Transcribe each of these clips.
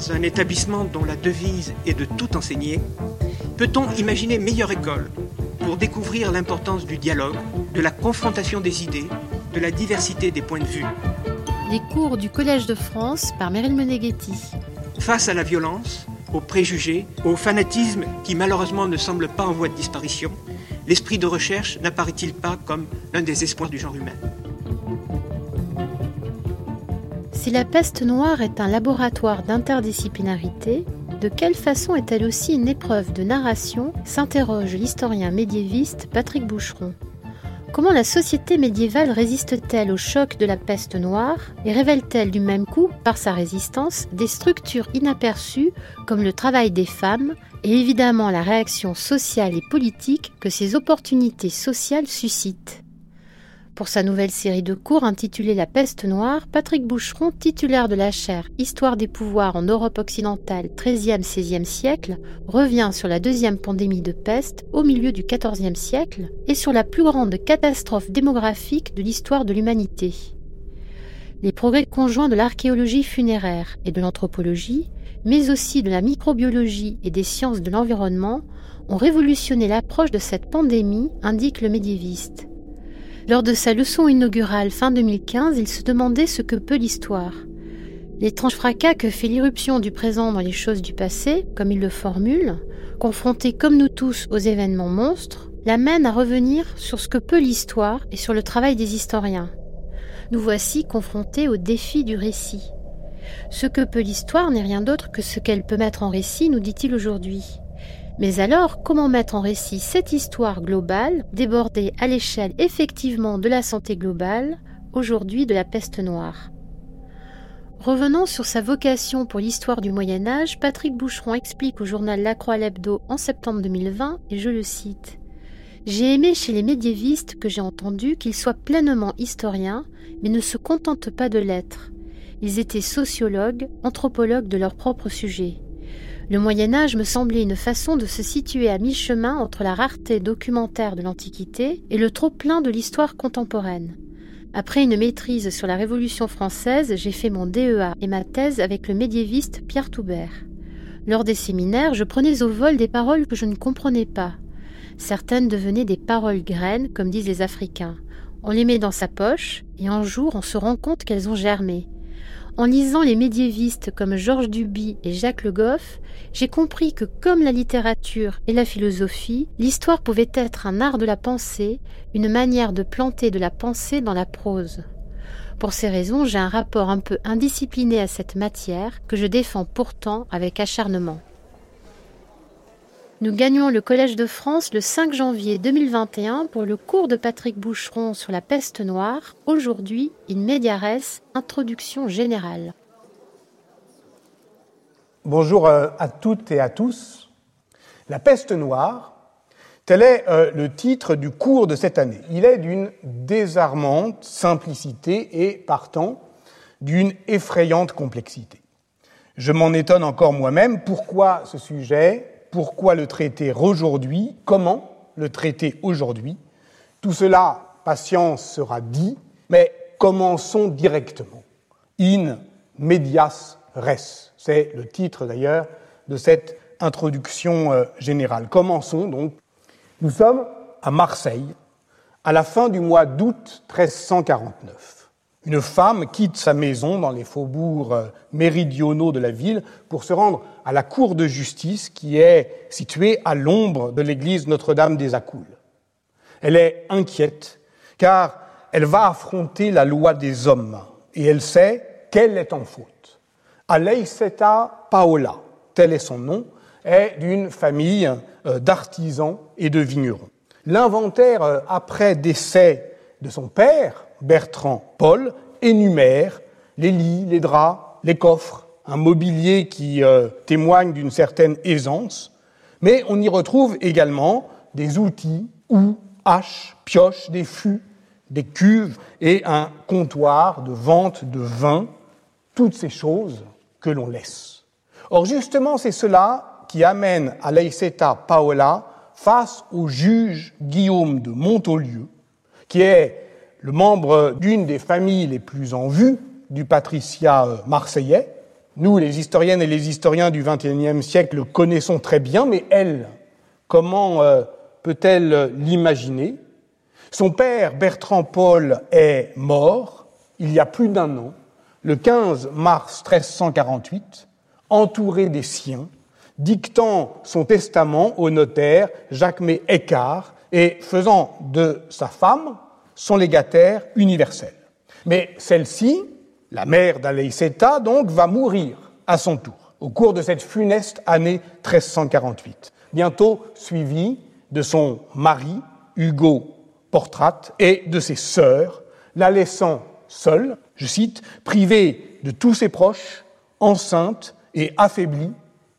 dans un établissement dont la devise est de tout enseigner, peut-on imaginer meilleure école pour découvrir l'importance du dialogue, de la confrontation des idées, de la diversité des points de vue? Les cours du Collège de France par Meryl Meneghetti. Face à la violence, aux préjugés, au fanatisme qui malheureusement ne semble pas en voie de disparition, l'esprit de recherche n'apparaît-il pas comme l'un des espoirs du genre humain? Si la peste noire est un laboratoire d'interdisciplinarité, de quelle façon est-elle aussi une épreuve de narration s'interroge l'historien médiéviste Patrick Boucheron. Comment la société médiévale résiste-t-elle au choc de la peste noire et révèle-t-elle du même coup, par sa résistance, des structures inaperçues comme le travail des femmes et évidemment la réaction sociale et politique que ces opportunités sociales suscitent? Pour sa nouvelle série de cours intitulée La peste noire, Patrick Boucheron, titulaire de la chaire Histoire des pouvoirs en Europe occidentale 13e-16e siècle, revient sur la deuxième pandémie de peste au milieu du XIVe siècle et sur la plus grande catastrophe démographique de l'histoire de l'humanité. Les progrès conjoints de l'archéologie funéraire et de l'anthropologie, mais aussi de la microbiologie et des sciences de l'environnement, ont révolutionné l'approche de cette pandémie, indique le médiéviste. Lors de sa leçon inaugurale fin 2015, il se demandait ce que peut l'histoire. L'étrange fracas que fait l'irruption du présent dans les choses du passé, comme il le formule, confronté comme nous tous aux événements monstres, l'amène à revenir sur ce que peut l'histoire et sur le travail des historiens. Nous voici confrontés au défi du récit. Ce que peut l'histoire n'est rien d'autre que ce qu'elle peut mettre en récit, nous dit-il aujourd'hui. Mais alors, comment mettre en récit cette histoire globale, débordée à l'échelle effectivement de la santé globale, aujourd'hui de la peste noire? Revenant sur sa vocation pour l'histoire du Moyen Âge, Patrick Boucheron explique au journal La Croix l'Hebdo en septembre 2020, et je le cite J'ai aimé chez les médiévistes que j'ai entendu qu'ils soient pleinement historiens, mais ne se contentent pas de l'être. Ils étaient sociologues, anthropologues de leur propre sujet. Le Moyen Âge me semblait une façon de se situer à mi-chemin entre la rareté documentaire de l'Antiquité et le trop-plein de l'histoire contemporaine. Après une maîtrise sur la Révolution française, j'ai fait mon DEA et ma thèse avec le médiéviste Pierre Toubert. Lors des séminaires, je prenais au vol des paroles que je ne comprenais pas. Certaines devenaient des paroles graines, comme disent les Africains. On les met dans sa poche, et un jour on se rend compte qu'elles ont germé. En lisant les médiévistes comme Georges Duby et Jacques Le Goff, j'ai compris que comme la littérature et la philosophie, l'histoire pouvait être un art de la pensée, une manière de planter de la pensée dans la prose. Pour ces raisons, j'ai un rapport un peu indiscipliné à cette matière que je défends pourtant avec acharnement. Nous gagnons le Collège de France le 5 janvier 2021 pour le cours de Patrick Boucheron sur la peste noire. Aujourd'hui, in mediares, introduction générale. Bonjour euh, à toutes et à tous. La peste noire, tel est euh, le titre du cours de cette année. Il est d'une désarmante simplicité et, partant, d'une effrayante complexité. Je m'en étonne encore moi-même. Pourquoi ce sujet pourquoi le traiter aujourd'hui, comment le traiter aujourd'hui. Tout cela, patience, sera dit, mais commençons directement. In medias res, c'est le titre d'ailleurs de cette introduction euh, générale. Commençons donc. Nous sommes à Marseille à la fin du mois d'août 1349. Une femme quitte sa maison dans les faubourgs euh, méridionaux de la ville pour se rendre à la cour de justice qui est située à l'ombre de l'église Notre-Dame des Accoules. Elle est inquiète car elle va affronter la loi des hommes et elle sait qu'elle est en faute. Aleiseta Paola, tel est son nom, est d'une famille euh, d'artisans et de vignerons. L'inventaire euh, après décès de son père Bertrand Paul énumère les lits, les draps, les coffres, un mobilier qui euh, témoigne d'une certaine aisance, mais on y retrouve également des outils, ou haches, pioches, des fûts, des cuves et un comptoir de vente de vin, toutes ces choses que l'on laisse. Or justement, c'est cela qui amène à Leiceta Paola face au juge Guillaume de Montaulieu, qui est le membre d'une des familles les plus en vue du patriciat euh, marseillais, nous, les historiennes et les historiens du XXIe siècle, le connaissons très bien, mais elle, comment euh, peut-elle l'imaginer? Son père, Bertrand Paul, est mort il y a plus d'un an, le 15 mars 1348, entouré des siens, dictant son testament au notaire Jacques-Mé Écart et faisant de sa femme son légataire universel. Mais celle-ci, la mère d'Aleiceta, donc, va mourir à son tour au cours de cette funeste année 1348, bientôt suivie de son mari, Hugo Portrat, et de ses sœurs, la laissant seule, je cite, privée de tous ses proches, enceinte et affaiblie,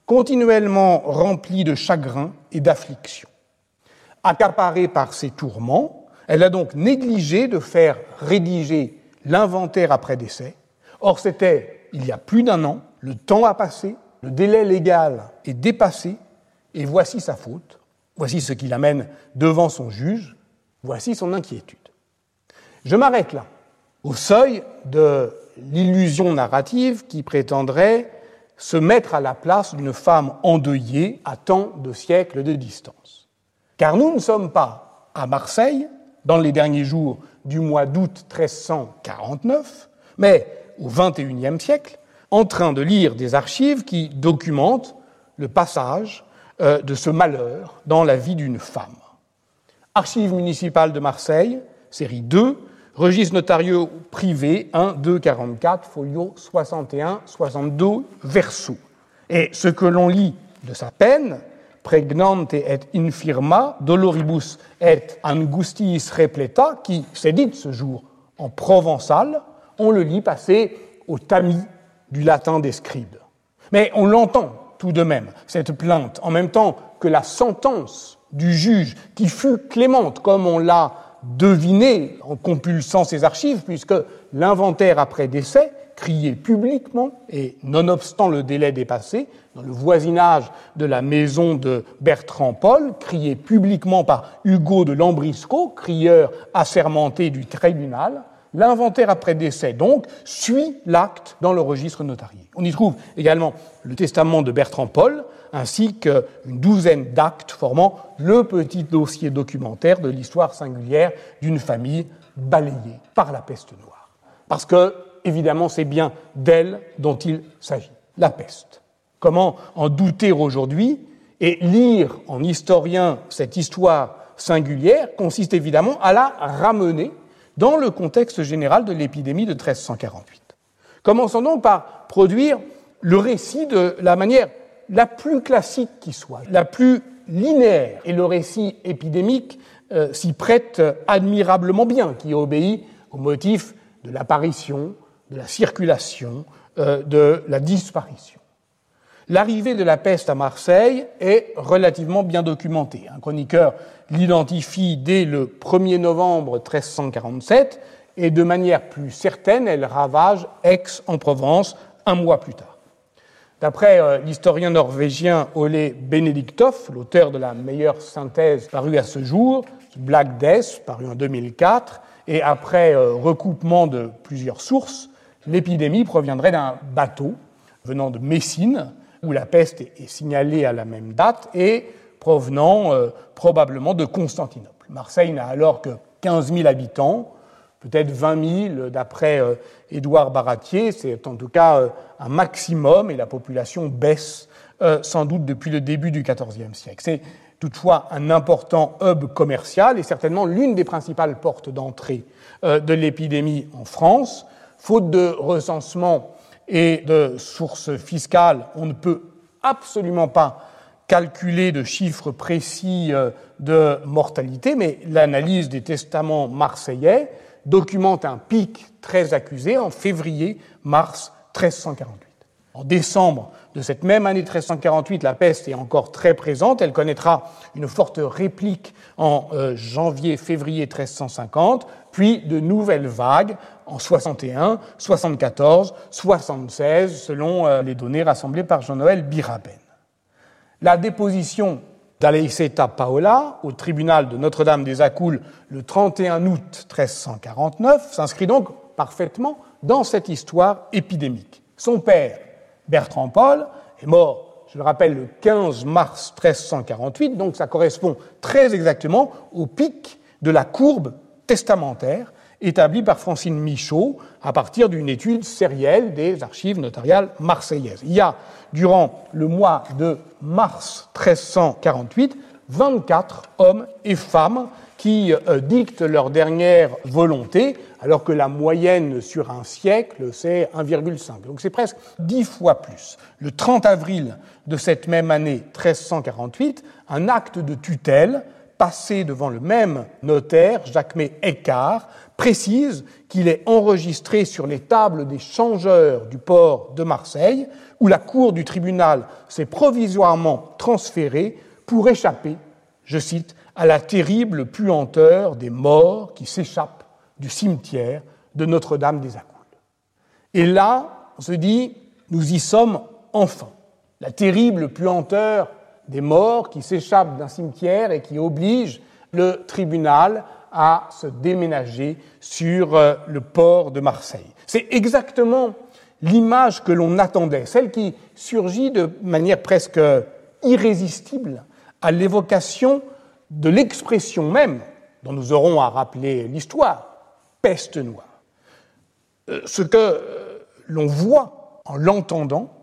continuellement remplie de chagrin et d'affliction. Accaparée par ses tourments, elle a donc négligé de faire rédiger l'inventaire après décès. Or, c'était il y a plus d'un an, le temps a passé, le délai légal est dépassé, et voici sa faute, voici ce qui l'amène devant son juge, voici son inquiétude. Je m'arrête là, au seuil de l'illusion narrative qui prétendrait se mettre à la place d'une femme endeuillée à tant de siècles de distance. Car nous ne sommes pas à Marseille, dans les derniers jours du mois d'août 1349, mais au XXIe siècle, en train de lire des archives qui documentent le passage euh, de ce malheur dans la vie d'une femme. Archives municipales de Marseille, série 2, registre notarieux privé 1, 2, 44, folio 61, 62, verso. Et ce que l'on lit de sa peine, pregnante et infirma, doloribus et angustiis repleta, qui s'est dite ce jour en provençal, on le lit passer au tamis du latin des scribes. Mais on l'entend tout de même, cette plainte, en même temps que la sentence du juge, qui fut clémente, comme on l'a deviné en compulsant ses archives, puisque l'inventaire après décès crié publiquement, et nonobstant le délai dépassé, dans le voisinage de la maison de Bertrand Paul, crié publiquement par Hugo de Lambrisco, crieur assermenté du tribunal, L'inventaire après décès, donc, suit l'acte dans le registre notarié. On y trouve également le testament de Bertrand Paul, ainsi qu'une douzaine d'actes formant le petit dossier documentaire de l'histoire singulière d'une famille balayée par la peste noire. Parce que, évidemment, c'est bien d'elle dont il s'agit, la peste. Comment en douter aujourd'hui et lire en historien cette histoire singulière consiste évidemment à la ramener dans le contexte général de l'épidémie de 1348. Commençons donc par produire le récit de la manière la plus classique qui soit, la plus linéaire, et le récit épidémique euh, s'y prête admirablement bien, qui obéit au motif de l'apparition, de la circulation, euh, de la disparition. L'arrivée de la peste à Marseille est relativement bien documentée. Un chroniqueur l'identifie dès le 1er novembre 1347 et de manière plus certaine, elle ravage Aix en Provence un mois plus tard. D'après euh, l'historien norvégien Ole Benediktov, l'auteur de la meilleure synthèse parue à ce jour, Black Death, paru en 2004, et après euh, recoupement de plusieurs sources, l'épidémie proviendrait d'un bateau venant de Messine, où la peste est signalée à la même date et provenant euh, probablement de Constantinople. Marseille n'a alors que 15 000 habitants, peut-être 20 000 d'après euh, Édouard Baratier, c'est en tout cas euh, un maximum et la population baisse sans doute depuis le début du XIVe siècle. C'est toutefois un important hub commercial et certainement l'une des principales portes d'entrée de l'épidémie en France. Faute de recensement et de sources fiscales, on ne peut absolument pas calculer de chiffres précis euh, de mortalité, mais l'analyse des testaments marseillais documente un pic très accusé en février-mars 1348. En décembre de cette même année 1348, la peste est encore très présente. Elle connaîtra une forte réplique en euh, janvier-février 1350, puis de nouvelles vagues en 61, 74, 76, selon euh, les données rassemblées par Jean-Noël Biraben. La déposition d'Aleiceta Paola au tribunal de Notre-Dame des Accoules le 31 août 1349 s'inscrit donc parfaitement dans cette histoire épidémique. Son père, Bertrand Paul est mort je le rappelle, le 15 mars 1348, donc ça correspond très exactement au pic de la courbe testamentaire établie par Francine Michaud à partir d'une étude sérielle des archives notariales marseillaises. Il y a, durant le mois de mars 1348, 24 hommes et femmes qui euh, dictent leur dernière volonté, alors que la moyenne sur un siècle, c'est 1,5. Donc c'est presque dix fois plus. Le 30 avril de cette même année 1348, un acte de tutelle passé devant le même notaire, Jacques-Mé Écart, précise qu'il est enregistré sur les tables des changeurs du port de Marseille, où la cour du tribunal s'est provisoirement transférée pour échapper, je cite, à la terrible puanteur des morts qui s'échappent du cimetière de Notre-Dame des Accoules. Et là, on se dit, nous y sommes enfin. La terrible puanteur des morts qui s'échappent d'un cimetière et qui oblige le tribunal à se déménager sur euh, le port de Marseille. C'est exactement l'image que l'on attendait, celle qui surgit de manière presque irrésistible à l'évocation de l'expression même dont nous aurons à rappeler l'histoire, peste noire. Euh, ce que euh, l'on voit en l'entendant,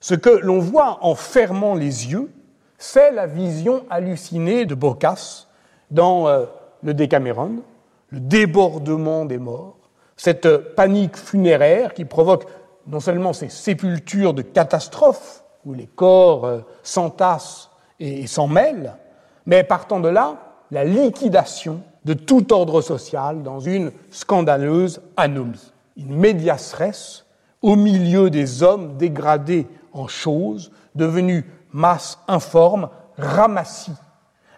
ce que l'on voit en fermant les yeux, c'est la vision hallucinée de Boccace dans euh, le Décameron, le débordement des morts, cette panique funéraire qui provoque non seulement ces sépultures de catastrophes où les corps s'entassent et s'en mêlent, mais partant de là, la liquidation de tout ordre social dans une scandaleuse anomie. Une médias au milieu des hommes dégradés en choses, devenus masse informe, ramassis,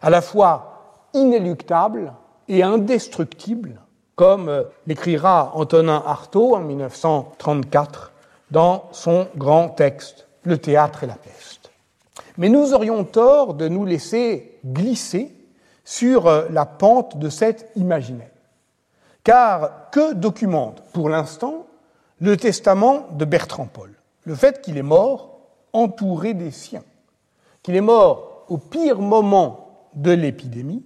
à la fois inéluctable et indestructible, comme euh, l'écrira Antonin Artaud en 1934 dans son grand texte Le théâtre et la peste. Mais nous aurions tort de nous laisser glisser sur euh, la pente de cet imaginaire. Car que documente pour l'instant le testament de Bertrand Paul? Le fait qu'il est mort entouré des siens, qu'il est mort au pire moment de l'épidémie,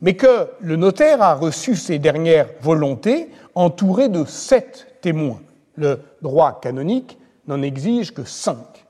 mais que le notaire a reçu ses dernières volontés entouré de sept témoins. Le droit canonique n'en exige que cinq.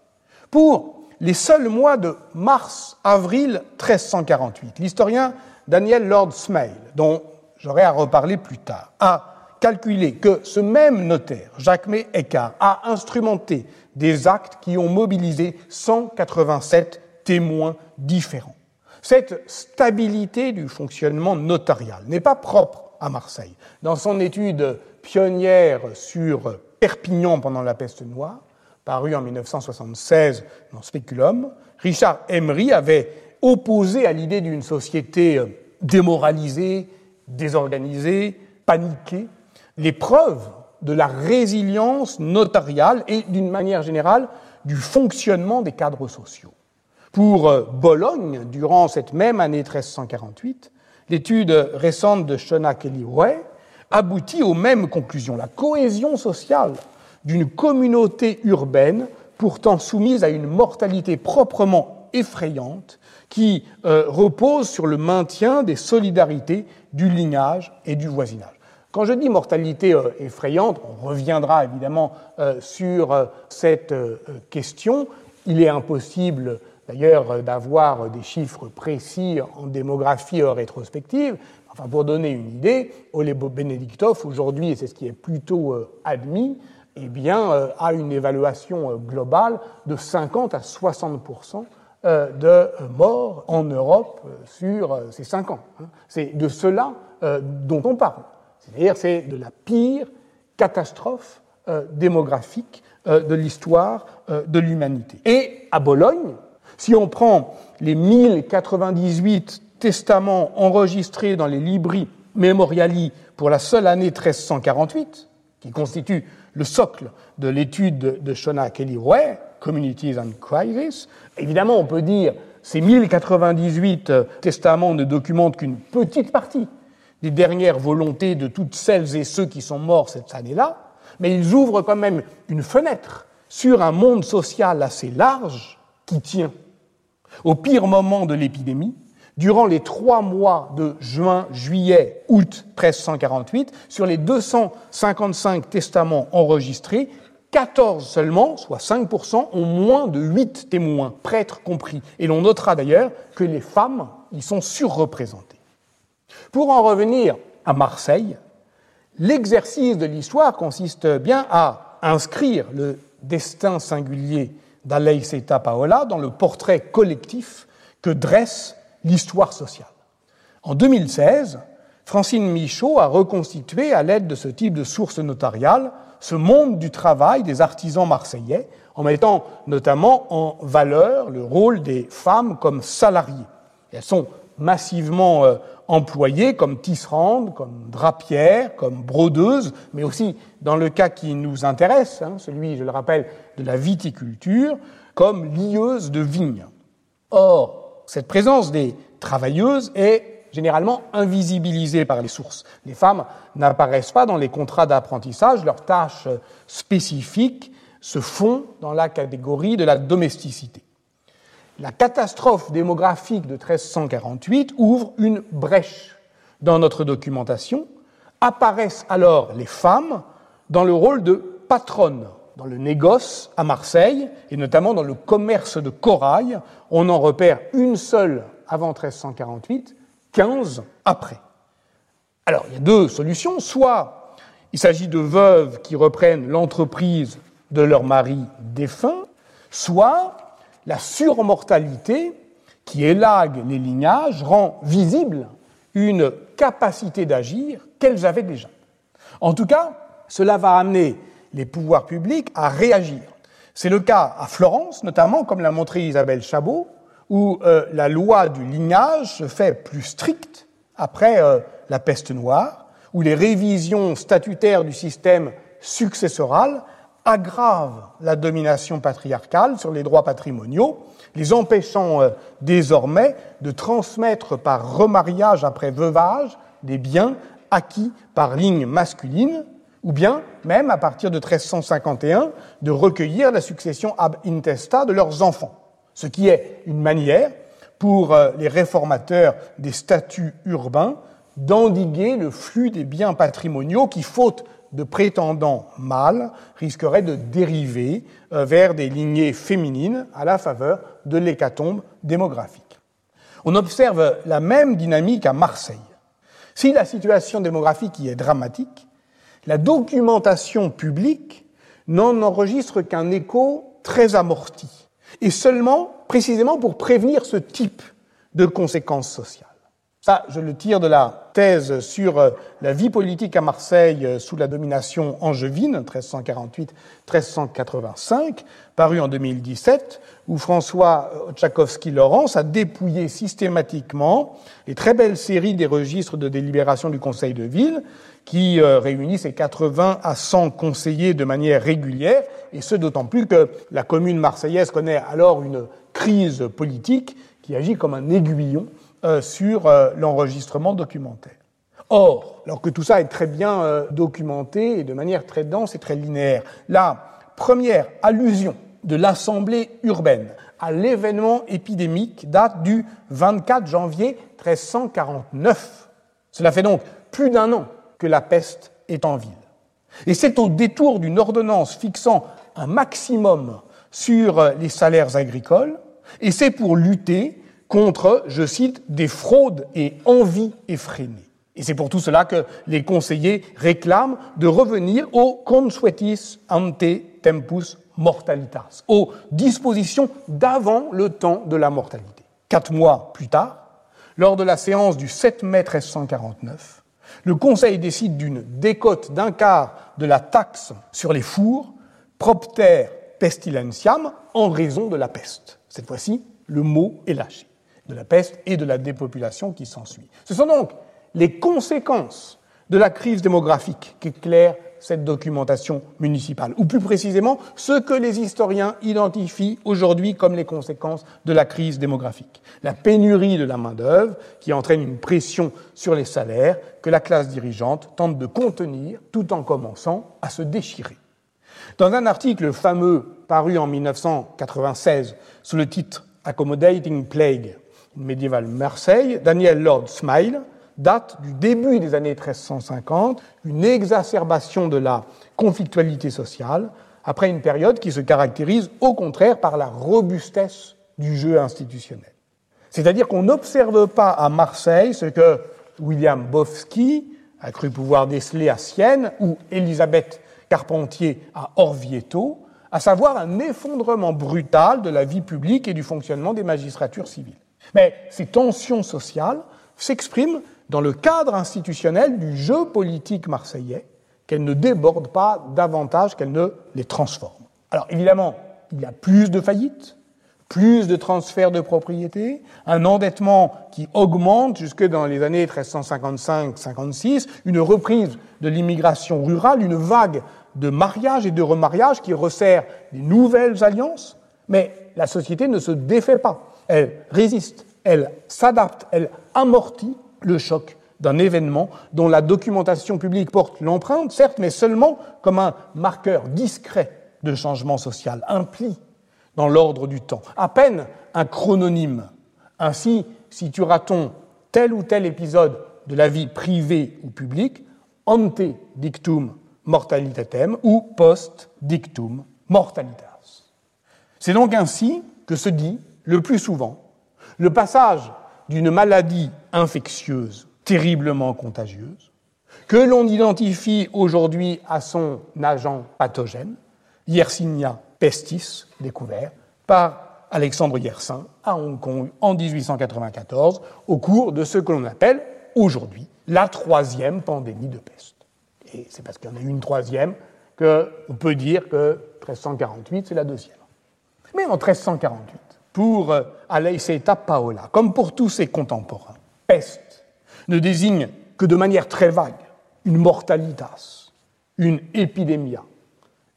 Pour les seuls mois de mars-avril 1348. L'historien Daniel Lord Smail, dont j'aurai à reparler plus tard, a calculé que ce même notaire, Jacques May Eckhart, a instrumenté des actes qui ont mobilisé 187 témoins différents. Cette stabilité du fonctionnement notarial n'est pas propre à Marseille. Dans son étude pionnière sur Perpignan pendant la peste noire, paru en 1976 dans Speculum, Richard Emery avait opposé à l'idée d'une société démoralisée, désorganisée, paniquée, les preuves de la résilience notariale et, d'une manière générale, du fonctionnement des cadres sociaux. Pour euh, Bologne, durant cette même année 1348, l'étude récente de Shona Kelly Way aboutit aux mêmes conclusions. La cohésion sociale d'une communauté urbaine pourtant soumise à une mortalité proprement effrayante qui euh, repose sur le maintien des solidarités du lignage et du voisinage. Quand je dis mortalité euh, effrayante, on reviendra évidemment sur cette question. Il est impossible d'ailleurs d'avoir des chiffres précis en démographie rétrospective. Enfin, pour donner une idée, Ole Benediktov, aujourd'hui, et c'est ce qui est plutôt admis, eh bien, euh, a une évaluation euh, globale de 50 à 60% euh, de morts en Europe sur ces cinq ans. Hein. C'est de cela dont on parle. C'est-à-dire c'est de la pire catastrophe démographique de l'histoire de l'humanité. Et à Bologne, si on prend les 1098 testaments enregistrés dans les libris mémoriali pour la seule année 1348, qui constituent le socle de l'étude de Shona Kelly Way, Communities and Crisis. Évidemment, on peut dire ces 1098 euh, testaments ne documentent qu'une petite partie des dernières volontés de toutes celles et ceux qui sont morts cette année-là, mais ils ouvrent quand même une fenêtre sur un monde social assez large qui tient. Au pire moment de l'épidémie, durant les trois mois de juin, juillet, août 1348, sur les 255 testaments enregistrés, 14 seulement, soit 5%, ont moins de 8 témoins, prêtres compris. Et l'on notera d'ailleurs que les femmes y sont surreprésentées. Pour en revenir à Marseille, l'exercice de l'histoire consiste bien à inscrire le destin singulier d'Aleiseta Paola dans le portrait collectif que dresse l'histoire sociale. En 2016, Francine Michaud a reconstitué, à l'aide de ce type de sources notariales, ce monde du travail des artisans marseillais, en mettant notamment en valeur le rôle des femmes comme salariées. elles sont massivement euh, employées comme tisserandes, comme drapières, comme brodeuses, mais aussi, dans le cas qui nous intéresse, hein, celui, je le rappelle, de la viticulture, comme lieuses de vignes. Or, cette présence des travailleuses est généralement invisibilisées par les sources. Les femmes n'apparaissent pas dans les contrats d'apprentissage, leurs tâches spécifiques se font dans la catégorie de la domesticité. La catastrophe démographique de 1348 ouvre une brèche dans notre documentation. Apparaissent alors les femmes dans le rôle de patronnes dans le négoce à Marseille, et notamment dans le commerce de corail. On en repère une seule avant 1348, 15 après. Alors, il y a deux solutions. Soit il s'agit de veuves qui reprennent l'entreprise de leur mari défunt, soit la surmortalité qui élague les lignages rend visible une capacité d'agir qu'elles avaient déjà. En tout cas, cela va amener les pouvoirs publics à réagir. C'est le cas à Florence, notamment, comme l'a montré Isabelle Chabot, où euh, la loi du lignage se fait plus stricte après euh, la peste noire, où les révisions statutaires du système successoral aggravent la domination patriarcale sur les droits patrimoniaux, les empêchant euh, désormais de transmettre par remariage après veuvage des biens acquis par ligne masculine, ou bien, même à partir de 1351, de recueillir la succession ab intesta de leurs enfants. Ce qui est une manière pour euh, les réformateurs des statuts urbains d'endiguer le flux des biens patrimoniaux qui, faute de prétendants mâles, risqueraient de dériver euh, vers des lignées féminines à la faveur de l'hécatombe démographique. On observe la même dynamique à Marseille. Si la situation démographique y est dramatique, la documentation publique n'en enregistre qu'un écho très amorti et seulement précisément pour prévenir ce type de conséquences sociales. Ça, je le tire de la thèse sur euh, la vie politique à Marseille euh, sous la domination angevine, 1348-1385, paru en 2017, où François Tchaikovsky-Laurence a dépouillé systématiquement les très belles séries des registres de délibération du Conseil de ville, qui euh, réunit ces 80 à 100 conseillers de manière régulière, et ce d'autant plus que la commune marseillaise connaît alors une crise politique qui agit comme un aiguillon euh, sur euh, l'enregistrement documentaire. Or, alors que tout ça est très bien documenté et de manière très dense et très linéaire, la première allusion de l'Assemblée urbaine à l'événement épidémique date du 24 janvier 1349. Cela fait donc plus d'un an que la peste est en ville. Et c'est au détour d'une ordonnance fixant un maximum sur les salaires agricoles, et c'est pour lutter contre, je cite, des fraudes et envies effrénées. Et c'est pour tout cela que les conseillers réclament de revenir au consuetis ante tempus mortalitas, aux dispositions d'avant le temps de la mortalité. Quatre mois plus tard, lors de la séance du 7 mai 1349, le Conseil décide d'une décote d'un quart de la taxe sur les fours, propter pestilentiam, en raison de la peste. Cette fois-ci, le mot est lâché, de la peste et de la dépopulation qui s'ensuit. Ce sont donc les conséquences de la crise démographique qu'éclaire cette documentation municipale, ou plus précisément ce que les historiens identifient aujourd'hui comme les conséquences de la crise démographique. La pénurie de la main-d'œuvre qui entraîne une pression sur les salaires que la classe dirigeante tente de contenir tout en commençant à se déchirer. Dans un article fameux paru en 1996 sous le titre Accommodating Plague médiéval Marseille, Daniel Lord Smile date du début des années 1350, une exacerbation de la conflictualité sociale, après une période qui se caractérise au contraire par la robustesse du jeu institutionnel. C'est-à-dire qu'on n'observe pas à Marseille ce que William Bofsky a cru pouvoir déceler à Sienne ou Elisabeth Carpentier à Orvieto, à savoir un effondrement brutal de la vie publique et du fonctionnement des magistratures civiles. Mais ces tensions sociales s'expriment dans le cadre institutionnel du jeu politique marseillais, qu'elles ne débordent pas davantage qu'elles ne les transforment. Alors évidemment, il y a plus de faillites, plus de transferts de propriété, un endettement qui augmente jusque dans les années 1355-56, une reprise de l'immigration rurale, une vague de mariages et de remariages qui resserrent des nouvelles alliances, mais la société ne se défait pas, elle résiste, elle s'adapte, elle amortit le choc d'un événement dont la documentation publique porte l'empreinte, certes, mais seulement comme un marqueur discret de changement social, un dans l'ordre du temps, à peine un chrononyme. Ainsi situera-t-on tel ou tel épisode de la vie privée ou publique ante dictum mortalitatem ou post dictum mortalitas. C'est donc ainsi que se dit le plus souvent le passage d'une maladie infectieuse terriblement contagieuse, que l'on identifie aujourd'hui à son agent pathogène, Yersinia pestis, découvert par Alexandre Yersin à Hong Kong en 1894, au cours de ce que l'on appelle aujourd'hui la troisième pandémie de peste. Et c'est parce qu'il y en a eu une troisième qu'on peut dire que 1348, c'est la deuxième. Mais en 1348, pour euh, Aleiseta Paola, comme pour tous ses contemporains, peste ne désigne que de manière très vague une mortalitas, une épidémia,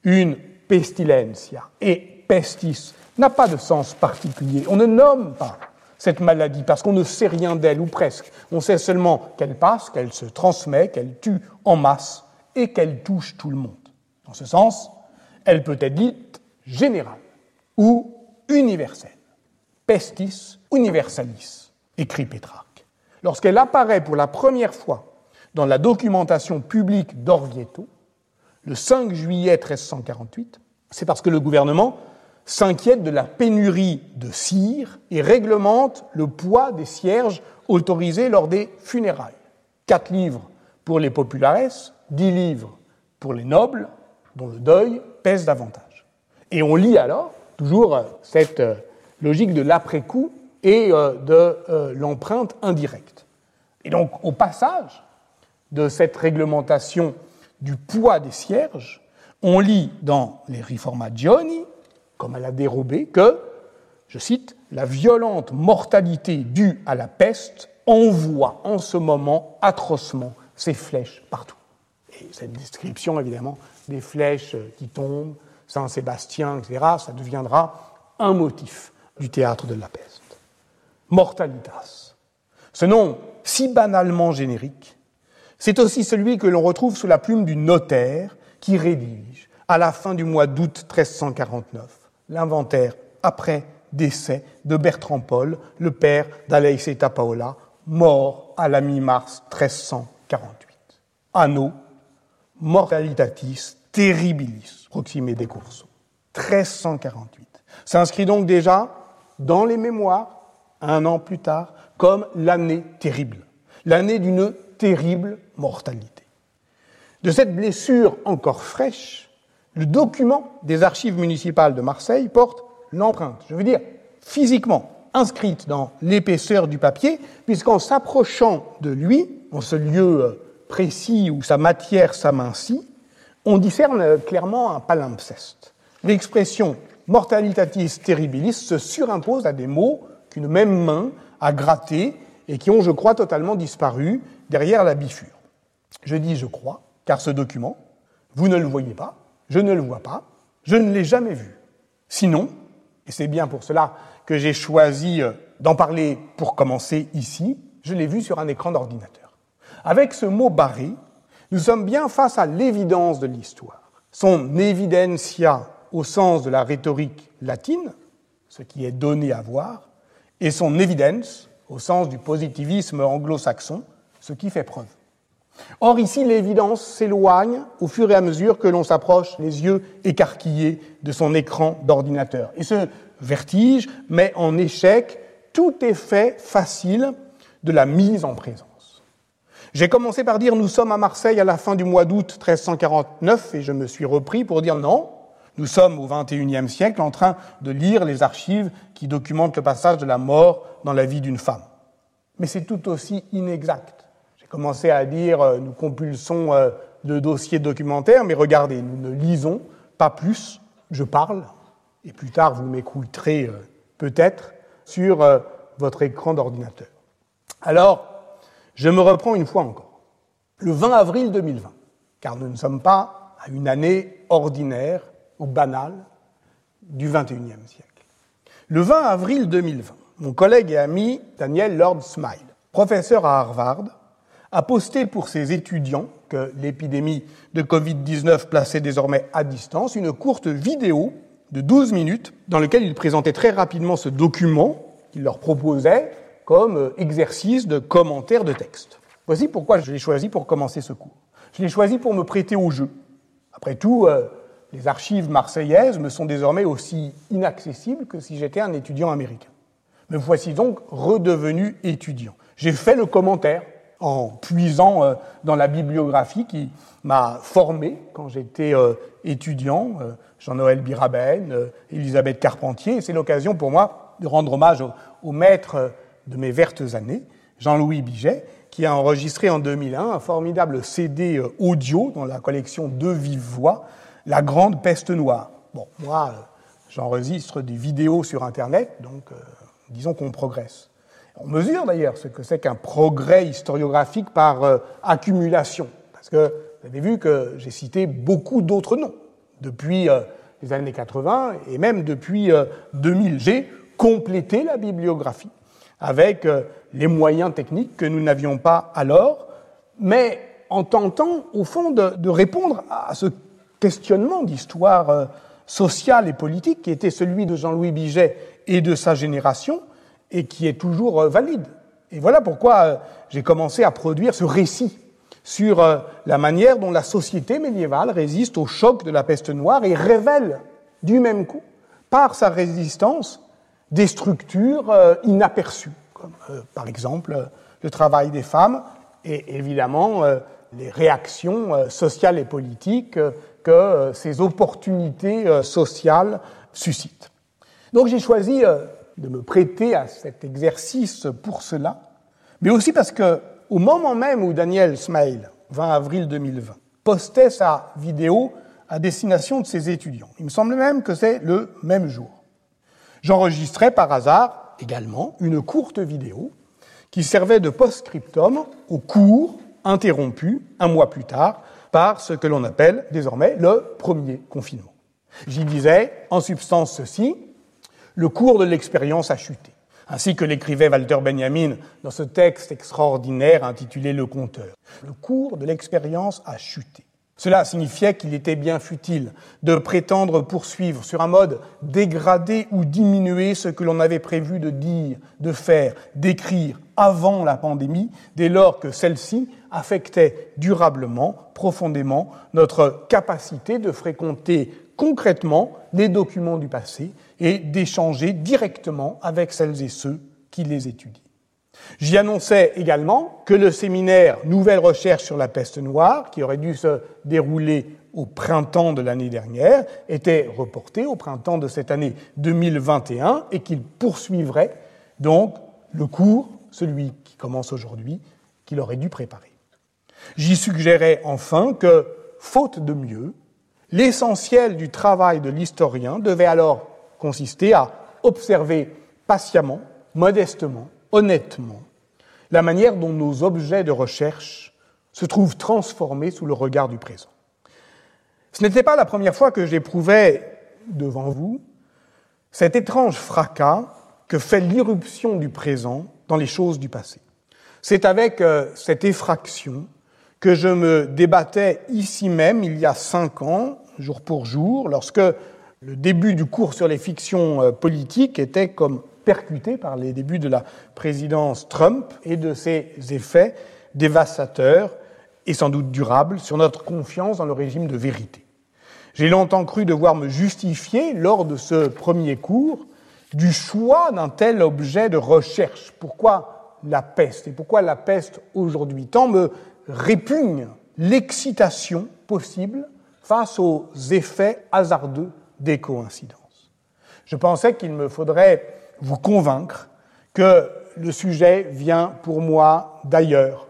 une pestilencia. Et pestis n'a pas de sens particulier. On ne nomme pas cette maladie parce qu'on ne sait rien d'elle, ou presque. On sait seulement qu'elle passe, qu'elle se transmet, qu'elle tue en masse et qu'elle touche tout le monde. Dans ce sens, elle peut être dite générale ou universelle pestis universalis, écrit Pétrarque. Lorsqu'elle apparaît pour la première fois dans la documentation publique d'Orvieto, le 5 juillet 1348, c'est parce que le gouvernement s'inquiète de la pénurie de cire et réglemente le poids des cierges autorisés lors des funérailles. Quatre livres pour les populares, dix livres pour les nobles, dont le deuil pèse davantage. Et on lit alors toujours cette euh, logique de l'après-coup et euh, de euh, l'empreinte indirecte. Et donc, au passage de cette réglementation du poids des cierges, on lit dans les Riformagioni, comme à la dérobée, que, je cite, la violente mortalité due à la peste envoie en ce moment atrocement ses flèches partout. Et cette description, évidemment, des flèches qui tombent, Saint-Sébastien, etc., ça deviendra un motif du théâtre de la peste. Mortalitas. Ce nom si banalement générique, c'est aussi celui que l'on retrouve sous la plume du notaire qui rédige, à la fin du mois d'août 1349, l'inventaire après décès de Bertrand Paul, le père d'Aleiceta Paola, mort à la mi-mars 1348. Anno mortalitatis terribilis proxime des Curso. 1348. S'inscrit donc déjà dans les mémoires, un an plus tard, comme l'année terrible, l'année d'une terrible mortalité. De cette blessure encore fraîche, le document des archives municipales de Marseille porte l'empreinte, je veux dire physiquement, inscrite dans l'épaisseur du papier, puisqu'en s'approchant de lui, en ce lieu euh, précis où sa matière s'amincit, on discerne clairement un palimpseste. L'expression mortalitatis terribilis se surimpose à des mots qu'une même main a grattés et qui ont, je crois, totalement disparu derrière la bifure. Je dis je crois, car ce document, vous ne le voyez pas, je ne le vois pas, je ne l'ai jamais vu. Sinon, et c'est bien pour cela que j'ai choisi euh, d'en parler pour commencer ici, je l'ai vu sur un écran d'ordinateur. Avec ce mot barré, nous sommes bien face à l'évidence de l'histoire son evidencia au sens de la rhétorique latine, ce qui est donné à voir, et son evidence au sens du positivisme anglo-saxon, ce qui fait preuve. Or ici, l'évidence s'éloigne au fur et à mesure que l'on s'approche les yeux écarquillés de son écran d'ordinateur. Et ce vertige met en échec tout effet facile de la mise en présence. J'ai commencé par dire nous sommes à Marseille à la fin du mois d'août 1349 et je me suis repris pour dire non, nous sommes au XXIe siècle en train de lire les archives qui documentent le passage de la mort dans la vie d'une femme. Mais c'est tout aussi inexact. J'ai commencé à dire euh, nous compulsons euh, le dossier documentaire, mais regardez, nous ne lisons pas plus, je parle, et plus tard vous m'écouterez euh, peut-être sur votre écran d'ordinateur. Alors, je me reprends une fois encore. Le 20 avril 2020, car nous ne sommes pas à une année ordinaire ou banal du XXIe siècle. Le 20 avril 2020, mon collègue et ami Daniel Lord Smile, professeur à Harvard, a posté pour ses étudiants que l'épidémie de Covid-19 plaçait désormais à distance une courte vidéo de 12 minutes dans laquelle il présentait très rapidement ce document qu'il leur proposait comme exercice de commentaire de texte. Voici pourquoi je l'ai choisi pour commencer ce cours. Je l'ai choisi pour me prêter au jeu. Après tout, euh, les archives marseillaises me sont désormais aussi inaccessibles que si j'étais un étudiant américain. Me voici donc redevenu étudiant. J'ai fait le commentaire en puisant euh, dans la bibliographie qui m'a formé quand j'étais euh, étudiant, euh, Jean-Noël Biraben, Elisabeth Carpentier. C'est l'occasion pour moi de rendre hommage au, maître de mes vertes années, Jean-Louis Biget, qui a enregistré en 2001 un formidable CD audio dans la collection Deux vives voix la grande peste noire. Bon, moi, euh, j'enregistre des vidéos sur Internet, donc euh, disons qu'on progresse. On mesure d'ailleurs ce que c'est qu'un progrès historiographique par euh, accumulation, parce que vous avez vu que j'ai cité beaucoup d'autres noms depuis les années 80 et même depuis 2000. J'ai complété la bibliographie avec les moyens techniques que nous n'avions pas alors, mais en tentant, au fond, de, de répondre à ce questionnement d'histoire euh, sociale et politique qui était celui de Jean-Louis Biget et de sa génération et qui est toujours euh, valide. Et voilà pourquoi euh, j'ai commencé à produire ce récit sur la manière dont la société médiévale résiste au choc de la peste noire et révèle du même coup, par sa résistance, des structures inaperçues, comme par exemple le travail des femmes et évidemment les réactions sociales et politiques que euh, ces opportunités euh, sociales suscitent. Donc j'ai choisi euh, de me prêter à cet exercice pour cela, mais aussi parce que au moment même où Daniel Smail, 20 avril 2020, postait sa vidéo à destination de ses étudiants, il me semble même que c'est le même jour, j'enregistrais par hasard également une courte vidéo qui servait de post-scriptum au cours interrompu un mois plus tard par ce que l'on appelle désormais le premier confinement. J'y disais en substance ceci, le cours de l'expérience a chuté, ainsi que l'écrivait Walter Benjamin dans ce texte extraordinaire intitulé Le compteur. Le cours de l'expérience a chuté. Cela signifiait qu'il était bien futile de prétendre poursuivre sur un mode dégradé ou diminuer ce que l'on avait prévu de dire, de faire, d'écrire avant la pandémie, dès lors que celle-ci affectait durablement, profondément, notre capacité de fréquenter concrètement les documents du passé et d'échanger directement avec celles et ceux qui les étudient. J'y annonçais également que le séminaire Nouvelles recherches sur la peste noire, qui aurait dû se dérouler au printemps de l'année dernière, était reporté au printemps de cette année 2021 et qu'il poursuivrait donc le cours, celui qui commence aujourd'hui, qu'il aurait dû préparer. J'y suggérais enfin que, faute de mieux, l'essentiel du travail de l'historien devait alors consister à observer patiemment, modestement, honnêtement, la manière dont nos objets de recherche se trouvent transformés sous le regard du présent. Ce n'était pas la première fois que j'éprouvais devant vous cet étrange fracas que fait l'irruption du présent dans les choses du passé. C'est avec euh, cette effraction que je me débattais ici même, il y a cinq ans, jour pour jour, lorsque le début du cours sur les fictions euh, politiques était comme percuté par les débuts de la présidence Trump et de ses effets dévastateurs et sans doute durables sur notre confiance dans le régime de vérité. J'ai longtemps cru devoir me justifier, lors de ce premier cours, du choix d'un tel objet de recherche. Pourquoi la peste? Et pourquoi la peste aujourd'hui? Tant me répugne l'excitation possible face aux effets hasardeux des coïncidences. Je pensais qu'il me faudrait vous convaincre que le sujet vient pour moi d'ailleurs,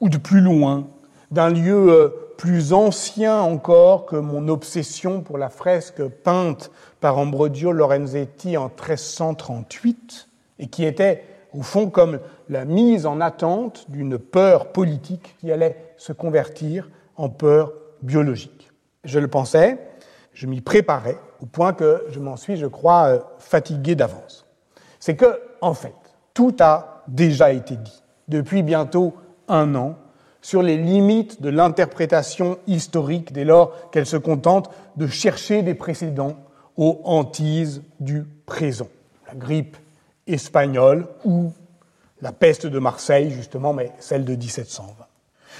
ou de plus loin, d'un lieu euh, plus ancien encore que mon obsession pour la fresque peinte par Ambrogio Lorenzetti en 1338, et qui était au fond comme la mise en attente d'une peur politique qui allait se convertir en peur biologique. Je le pensais, je m'y préparais, au point que je m'en suis, je crois, euh, fatigué d'avance. C'est que, en fait, tout a déjà été dit depuis bientôt un an sur les limites de l'interprétation historique dès lors qu'elle se contente de chercher des précédents aux hantises du présent. La grippe espagnole ou la peste de Marseille, justement, mais celle de 1720.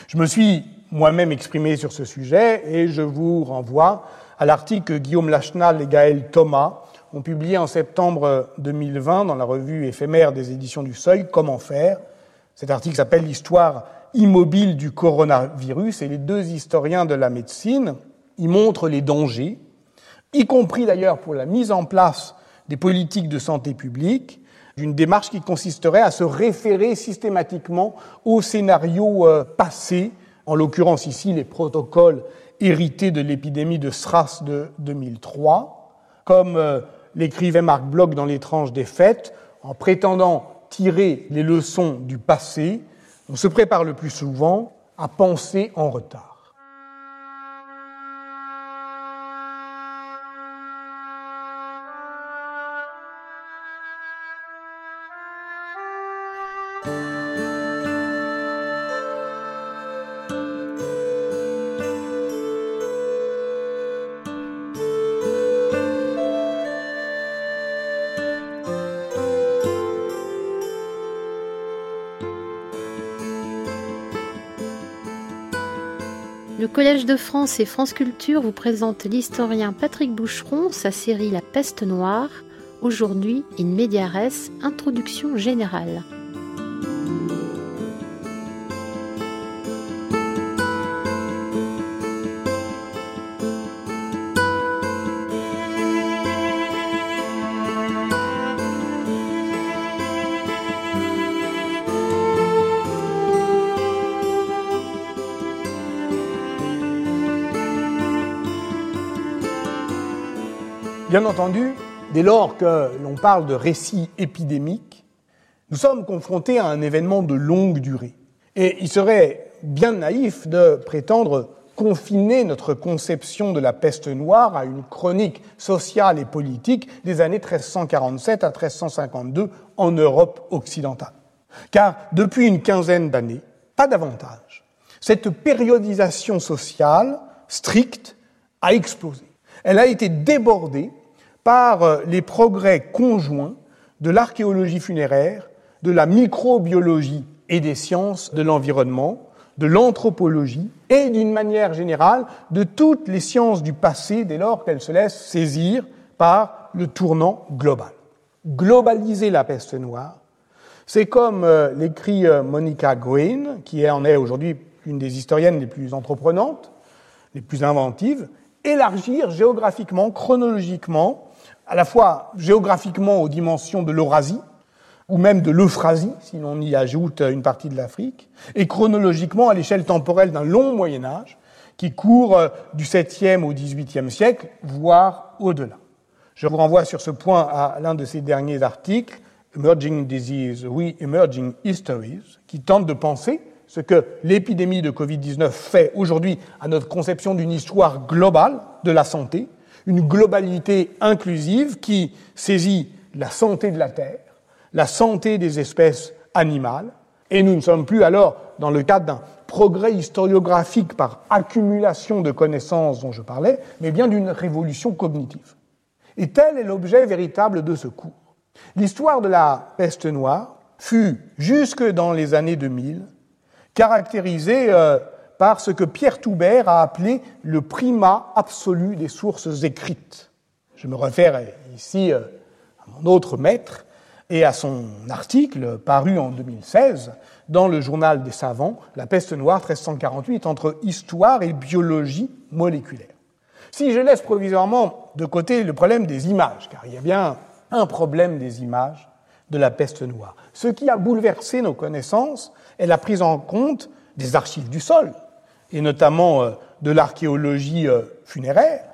Je me suis moi-même exprimé sur ce sujet et je vous renvoie à l'article que Guillaume Lachenal et Gaël Thomas ont publié en septembre 2020 dans la revue éphémère des éditions du Seuil, Comment faire. Cet article s'appelle L'histoire immobile du coronavirus et les deux historiens de la médecine y montrent les dangers, y compris d'ailleurs pour la mise en place des politiques de santé publique, d'une démarche qui consisterait à se référer systématiquement aux scénarios euh, passés, en l'occurrence ici les protocoles hérités de l'épidémie de SRAS de 2003, comme euh, l'écrivait Marc Bloch dans L'étrange des fêtes, en prétendant tirer les leçons du passé, on se prépare le plus souvent à penser en retard. Collège de France et France Culture vous présente l'historien Patrick Boucheron, sa série La peste noire, aujourd'hui in mediares, introduction générale. Bien entendu, dès lors que l'on parle de récit épidémique, nous sommes confrontés à un événement de longue durée. Et il serait bien naïf de prétendre confiner notre conception de la peste noire à une chronique sociale et politique des années 1347 à 1352 en Europe occidentale. Car depuis une quinzaine d'années, pas davantage, cette périodisation sociale stricte a explosé. Elle a été débordée par euh, les progrès conjoints de l'archéologie funéraire, de la microbiologie et des sciences de l'environnement, de l'anthropologie et d'une manière générale de toutes les sciences du passé dès lors qu'elles se laissent saisir par le tournant global. Globaliser la peste noire, c'est comme euh, l'écrit euh, Monica Green, qui en est aujourd'hui une des historiennes les plus entreprenantes, les plus inventives, élargir géographiquement, chronologiquement, à la fois géographiquement aux dimensions de l'Eurasie, ou même de l'Euphrasie, si l'on y ajoute une partie de l'Afrique, et chronologiquement à l'échelle temporelle d'un long Moyen Âge qui court euh, du 7e au 18e siècle, voire au-delà. Je vous renvoie sur ce point à l'un de ces derniers articles, Emerging Disease, We Emerging Histories, qui tente de penser ce que l'épidémie de Covid-19 fait aujourd'hui à notre conception d'une histoire globale de la santé, une globalité inclusive qui saisit la santé de la Terre, la santé des espèces animales, et nous ne sommes plus alors dans le cadre d'un progrès historiographique par accumulation de connaissances dont je parlais, mais bien d'une révolution cognitive. Et tel est l'objet véritable de ce cours. L'histoire de la peste noire fut, jusque dans les années 2000, caractérisée euh, par ce que Pierre Toubert a appelé le primat absolu des sources écrites. Je me réfère ici euh, à mon autre maître et à son article paru en 2016 dans le journal des savants, La peste noire 1348, entre histoire et biologie moléculaire. Si je laisse provisoirement de côté le problème des images, car il y a bien un problème des images de la peste noire, ce qui a bouleversé nos connaissances est la prise en compte des archives du sol, et notamment euh, de l'archéologie euh, funéraire,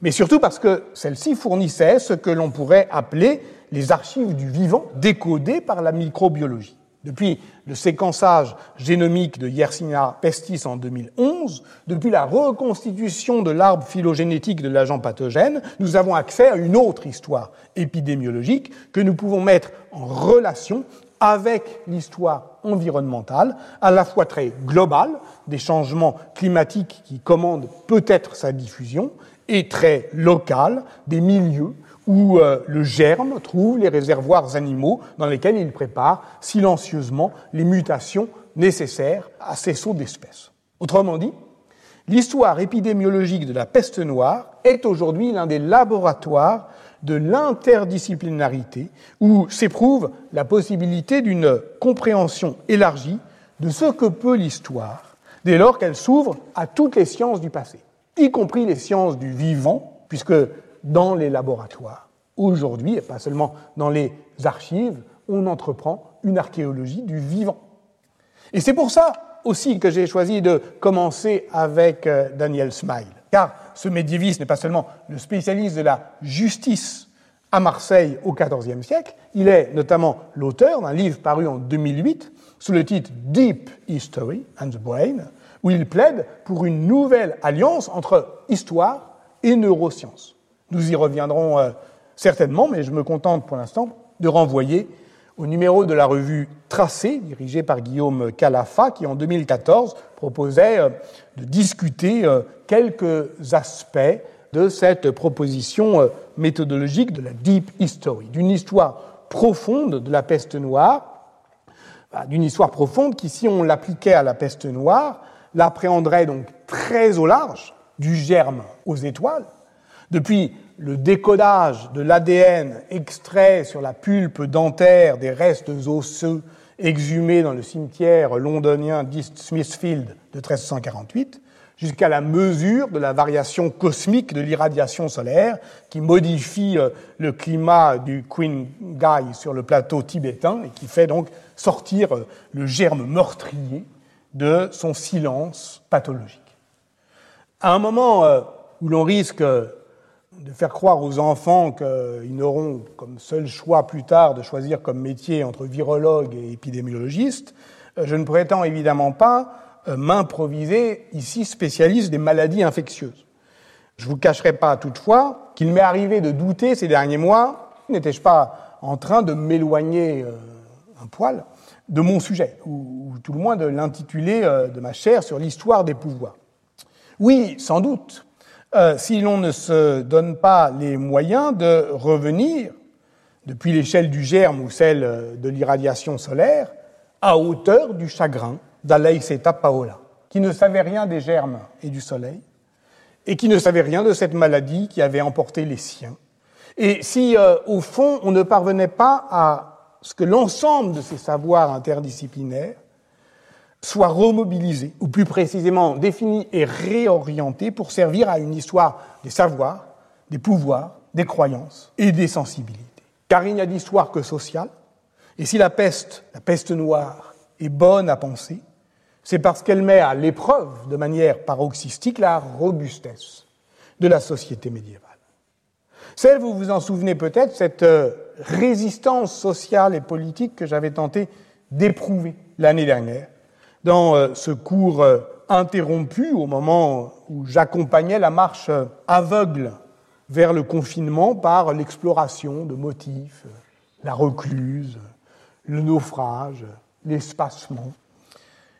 mais surtout parce que celle-ci fournissait ce que l'on pourrait appeler les archives du vivant décodées par la microbiologie. Depuis le séquençage génomique de Yersinia pestis en 2011, depuis la reconstitution de l'arbre phylogénétique de l'agent pathogène, nous avons accès à une autre histoire épidémiologique que nous pouvons mettre en relation avec l'histoire environnementale, à la fois très globale, des changements climatiques qui commandent peut-être sa diffusion, et très locale, des milieux où euh, le germe trouve les réservoirs animaux dans lesquels il prépare silencieusement les mutations nécessaires à ces sauts d'espèces. Autrement dit, l'histoire épidémiologique de la peste noire est aujourd'hui l'un des laboratoires de l'interdisciplinarité où s'éprouve la possibilité d'une compréhension élargie de ce que peut l'histoire dès lors qu'elle s'ouvre à toutes les sciences du passé, y compris les sciences du vivant, puisque dans les laboratoires. Aujourd'hui, et pas seulement dans les archives, on entreprend une archéologie du vivant. Et c'est pour ça aussi que j'ai choisi de commencer avec euh, Daniel Smile, car ce médiéviste n'est pas seulement le spécialiste de la justice à Marseille au XIVe siècle, il est notamment l'auteur d'un livre paru en 2008 sous le titre Deep History and the Brain, où il plaide pour une nouvelle alliance entre histoire et neurosciences. Nous y reviendrons euh, certainement, mais je me contente pour l'instant de renvoyer au numéro de la revue Tracé, dirigé par Guillaume Calafa, qui en 2014 proposait euh, de discuter euh, quelques aspects de cette proposition méthodologique de la Deep History, d'une histoire profonde de la peste noire, d'une histoire profonde qui, si on l'appliquait à la peste noire, l'appréhenderait donc très au large, du germe aux étoiles, depuis le décodage de l'ADN extrait sur la pulpe dentaire des restes osseux exhumés dans le cimetière londonien d'East Smithfield de 1348, jusqu'à la mesure de la variation cosmique de l'irradiation solaire qui modifie euh, le climat du Queen Guy sur le plateau tibétain et qui fait donc sortir euh, le germe meurtrier de son silence pathologique. À un moment euh, où l'on risque de faire croire aux enfants qu'ils n'auront comme seul choix plus tard de choisir comme métier entre virologue et épidémiologiste, euh, je ne prétends évidemment pas m'improviser ici spécialiste des maladies infectieuses. Je ne vous cacherai pas toutefois qu'il m'est arrivé de douter ces derniers mois, n'étais-je pas en train de m'éloigner un poil de mon sujet, ou, tout le moins de l'intitulé de ma chaire sur l'histoire des pouvoirs. Oui, sans doute, euh, si l'on ne se donne pas les moyens de revenir, depuis l'échelle du germe ou celle de l'irradiation solaire, à hauteur du chagrin d'Alaïseta Paola, qui ne savait rien des germes et du soleil, et qui ne savait rien de cette maladie qui avait emporté les siens. Et si, euh, au fond, on ne parvenait pas à ce que l'ensemble de ces savoirs interdisciplinaires soit remobilisé, ou plus précisément défini et réorienté pour servir à une histoire des savoirs, des pouvoirs, des croyances et des sensibilités. Car il n'y a d'histoire que sociale, et si la peste, la peste noire, est bonne à penser, c'est parce qu'elle met à l'épreuve, de manière paroxystique, la robustesse de la société médiévale. Celle, vous vous en souvenez peut-être, cette euh, résistance sociale et politique que j'avais tenté d'éprouver l'année dernière dans euh, ce cours euh, interrompu au moment où j'accompagnais la marche euh, aveugle vers le confinement par l'exploration de motifs, la recluse, le naufrage, l'espacement.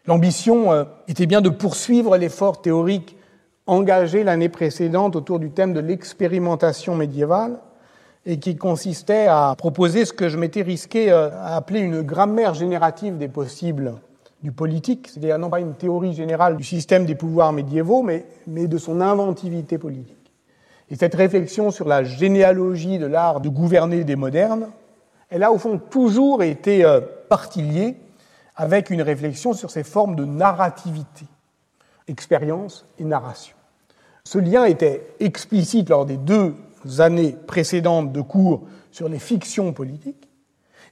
L'ambition était bien de poursuivre l'effort théorique engagé l'année précédente autour du thème de l'expérimentation médiévale et qui consistait à proposer ce que je m'étais risqué euh, à appeler une grammaire générative des possibles du politique, c'est-à-dire non pas une théorie générale du système des pouvoirs médiévaux, mais, mais de son inventivité politique. Et cette réflexion sur la généalogie de l'art de gouverner des modernes, elle a au fond toujours été euh, partie liée avec une réflexion sur ces formes de narrativité, expérience et narration. Ce lien était explicite lors des deux années précédentes de cours sur les fictions politiques,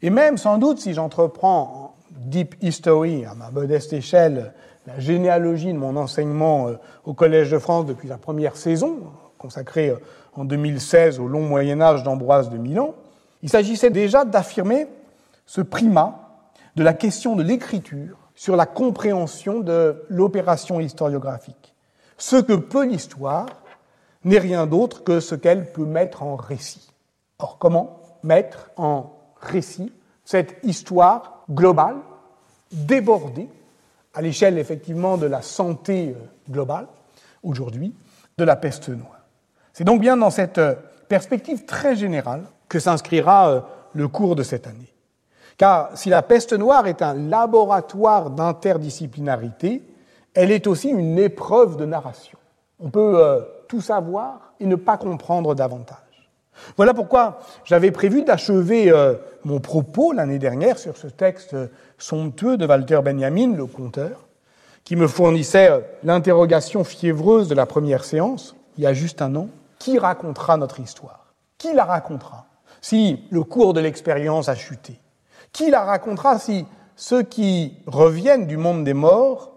et même sans doute si j'entreprends en deep history, à ma modeste échelle, la généalogie de mon enseignement euh, au Collège de France depuis la première saison, consacrée euh, en 2016 au long Moyen Âge d'Ambroise de Milan, il s'agissait déjà d'affirmer ce primat de la question de l'écriture sur la compréhension de l'opération historiographique. Ce que peut l'histoire n'est rien d'autre que ce qu'elle peut mettre en récit. Or, comment mettre en récit cette histoire globale, débordée, à l'échelle effectivement de la santé euh, globale, aujourd'hui, de la peste noire? C'est donc bien dans cette euh, perspective très générale que s'inscrira euh, le cours de cette année. Car si la peste noire est un laboratoire d'interdisciplinarité, elle est aussi une épreuve de narration. On peut tout savoir et ne pas comprendre davantage. Voilà pourquoi j'avais prévu d'achever euh, mon propos l'année dernière sur ce texte somptueux de Walter Benjamin, le conteur, qui me fournissait euh, l'interrogation fiévreuse de la première séance, il y a juste un an. Qui racontera notre histoire? Qui la racontera? Si le cours de l'expérience a chuté? Qui la racontera si ceux qui reviennent du monde des morts